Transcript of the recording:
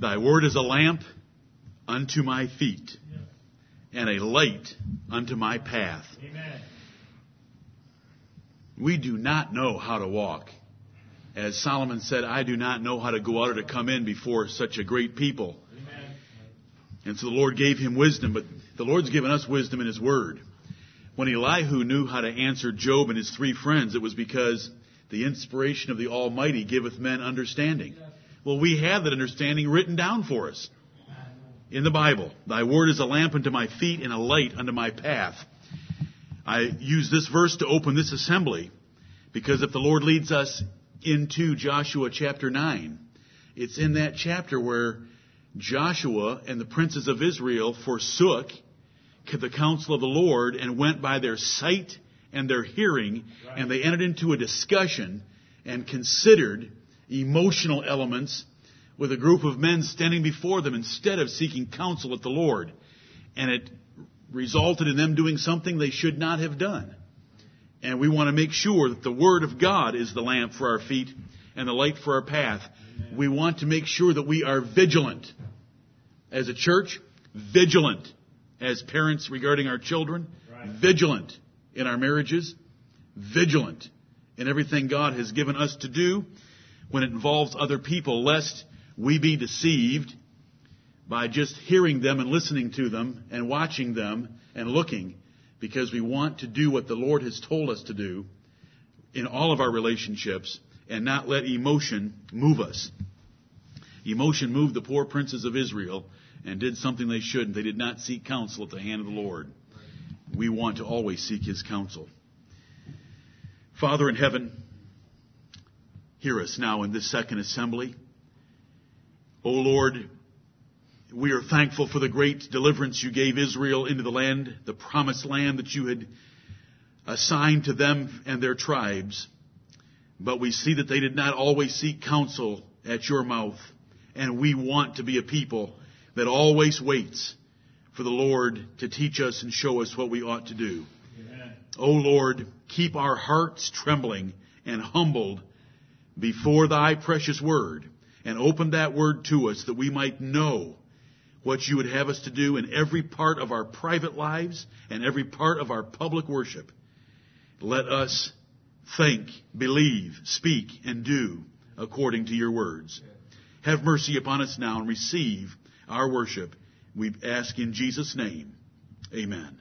Thy word is a lamp unto my feet and a light unto my path. Amen. We do not know how to walk. As Solomon said, I do not know how to go out or to come in before such a great people. Amen. And so the Lord gave him wisdom, but the Lord's given us wisdom in His Word. When Elihu knew how to answer Job and his three friends, it was because the inspiration of the Almighty giveth men understanding. Well, we have that understanding written down for us in the Bible. Thy word is a lamp unto my feet and a light unto my path. I use this verse to open this assembly because if the Lord leads us into Joshua chapter 9, it's in that chapter where Joshua and the princes of Israel forsook the counsel of the Lord and went by their sight and their hearing, and they entered into a discussion and considered emotional elements with a group of men standing before them instead of seeking counsel with the Lord. And it resulted in them doing something they should not have done. And we want to make sure that the Word of God is the lamp for our feet and the light for our path. We want to make sure that we are vigilant. As a church, vigilant. As parents regarding our children, Right. vigilant in our marriages, vigilant in everything God has given us to do when it involves other people, lest we be deceived by just hearing them and listening to them and watching them and looking because we want to do what the Lord has told us to do in all of our relationships and not let emotion move us. Emotion moved the poor princes of Israel and did something they shouldn't. They did not seek counsel at the hand of the Lord. We want to always seek His counsel. Father in heaven, hear us now in this second assembly. O Lord, we are thankful for the great deliverance you gave Israel into the land, the promised land that you had assigned to them and their tribes. But we see that they did not always seek counsel at your mouth. And we want to be a people that always waits for the Lord to teach us and show us what we ought to do. Amen. O Lord, keep our hearts trembling and humbled before thy precious word and open that word to us that we might know what you would have us to do in every part of our private lives and every part of our public worship. Let us think, believe, speak, and do according to your words. Have mercy upon us now and receive our worship. We ask in Jesus' name. Amen.